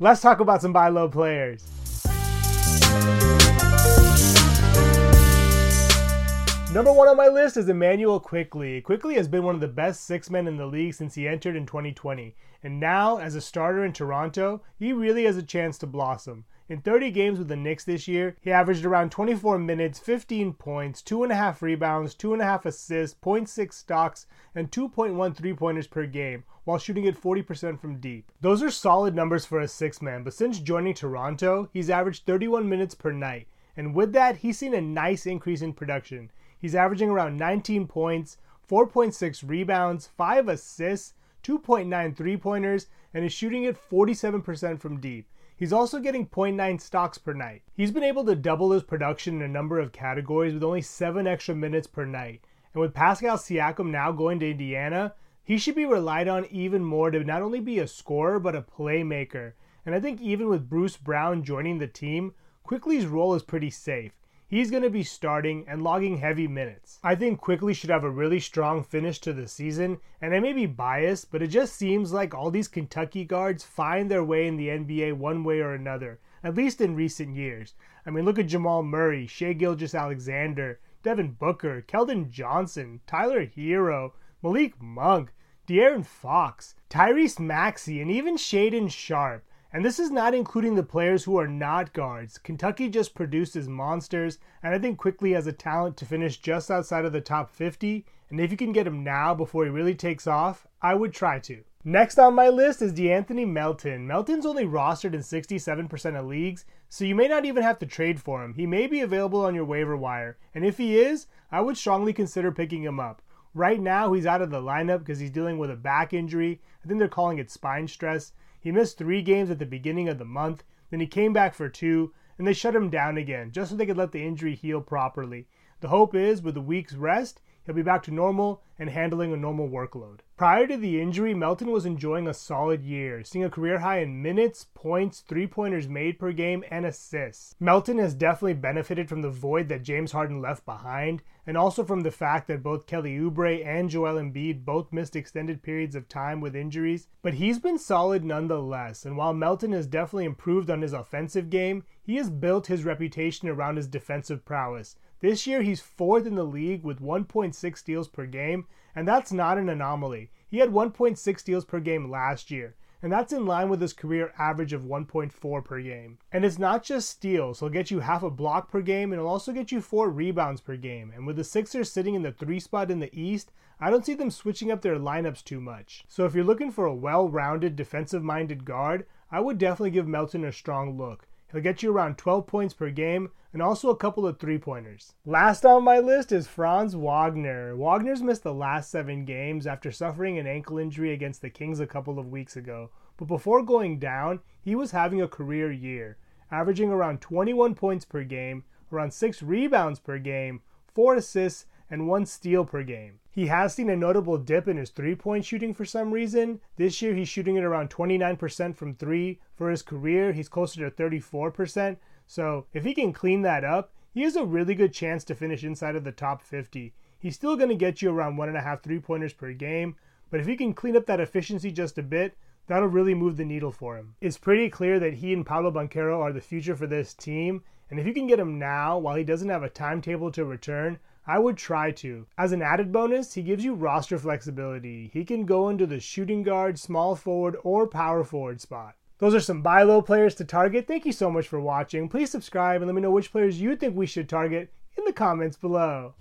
Let's talk about some buy low players. Number one on my list is Immanuel Quickley. Quickley has been one of the best six men in the league since he entered in 2020. And now, as a starter in Toronto, he really has a chance to blossom. In 30 games with the Knicks this year, he averaged around 24 minutes, 15 points, 2.5 rebounds, 2.5 assists, 0.6 stocks, and 2.1 three pointers per game, while shooting at 40% from deep. Those are solid numbers for a six man, but since joining Toronto, he's averaged 31 minutes per night. And with that, he's seen a nice increase in production. He's averaging around 19 points, 4.6 rebounds, 5 assists, 2.9 three pointers, and is shooting at 47% from deep. He's also getting 0.9 stocks per night. He's been able to double his production in a number of categories with only 7 extra minutes per night. And with Pascal Siakam now going to Indiana, he should be relied on even more to not only be a scorer but a playmaker. And I think even with Bruce Brown joining the team, Quickley's role is pretty safe he's going to be starting and logging heavy minutes. I think Quickley should have a really strong finish to the season, and I may be biased, but it just seems like all these Kentucky guards find their way in the NBA one way or another, at least in recent years. I mean, look at Jamal Murray, Shai Gilgeous-Alexander, Devin Booker, Keldon Johnson, Tyler Herro, Malik Monk, De'Aaron Fox, Tyrese Maxey, and even Shaedon Sharpe. And this is not including the players who are not guards. Kentucky just produces monsters, and I think Quickley has a talent to finish just outside of the top 50. And if you can get him now before he really takes off, I would try to. Next on my list is De'Anthony Melton. Melton's only rostered in 67% of leagues, so you may not even have to trade for him. He may be available on your waiver wire, and if he is, I would strongly consider picking him up. Right now, he's out of the lineup because he's dealing with a back injury. I think they're calling it spine stress. He missed three games at the beginning of the month, then he came back for two, and they shut him down again just so they could let the injury heal properly. The hope is, with a week's rest, he'll be back to normal and handling a normal workload. Prior to the injury, Melton was enjoying a solid year, seeing a career high in minutes, points, three pointers made per game, and assists. Melton has definitely benefited from the void that James Harden left behind, and also from the fact that both Kelly Oubre and Joel Embiid both missed extended periods of time with injuries. But he's been solid nonetheless, and while Melton has definitely improved on his offensive game, he has built his reputation around his defensive prowess. This year, he's fourth in the league with 1.6 steals per game, and that's not an anomaly. He had 1.6 steals per game last year, and that's in line with his career average of 1.4 per game. And it's not just steals, he'll get you half a block per game, and he'll also get you four rebounds per game. And with the Sixers sitting in the three spot in the East, I don't see them switching up their lineups too much. So if you're looking for a well rounded defensive minded guard, I would definitely give Melton a strong look. He'll get you around 12 points per game and also a couple of three pointers. Last on my list is Franz Wagner. Wagner's missed the last seven games after suffering an ankle injury against the Kings a couple of weeks ago. But before going down, he was having a career year, averaging around 21 points per game, around 6 rebounds per game, 4 assists, and 1 steal per game. He has seen a notable dip in his three point shooting for some reason. This year, he's shooting at around 29% from three. For his career, he's closer to 34%. So, if he can clean that up, he has a really good chance to finish inside of the top 50. He's still going to get you around one and a half three pointers per game, but if he can clean up that efficiency just a bit, that'll really move the needle for him. It's pretty clear that he and Pablo Banchero are the future for this team, and if you can get him now while he doesn't have a timetable to return, I would try to. As an added bonus, he gives you roster flexibility. He can go into the shooting guard, small forward, or power forward spot. Those are some buy low players to target. Thank you so much for watching. Please subscribe and let me know which players you think we should target in the comments below.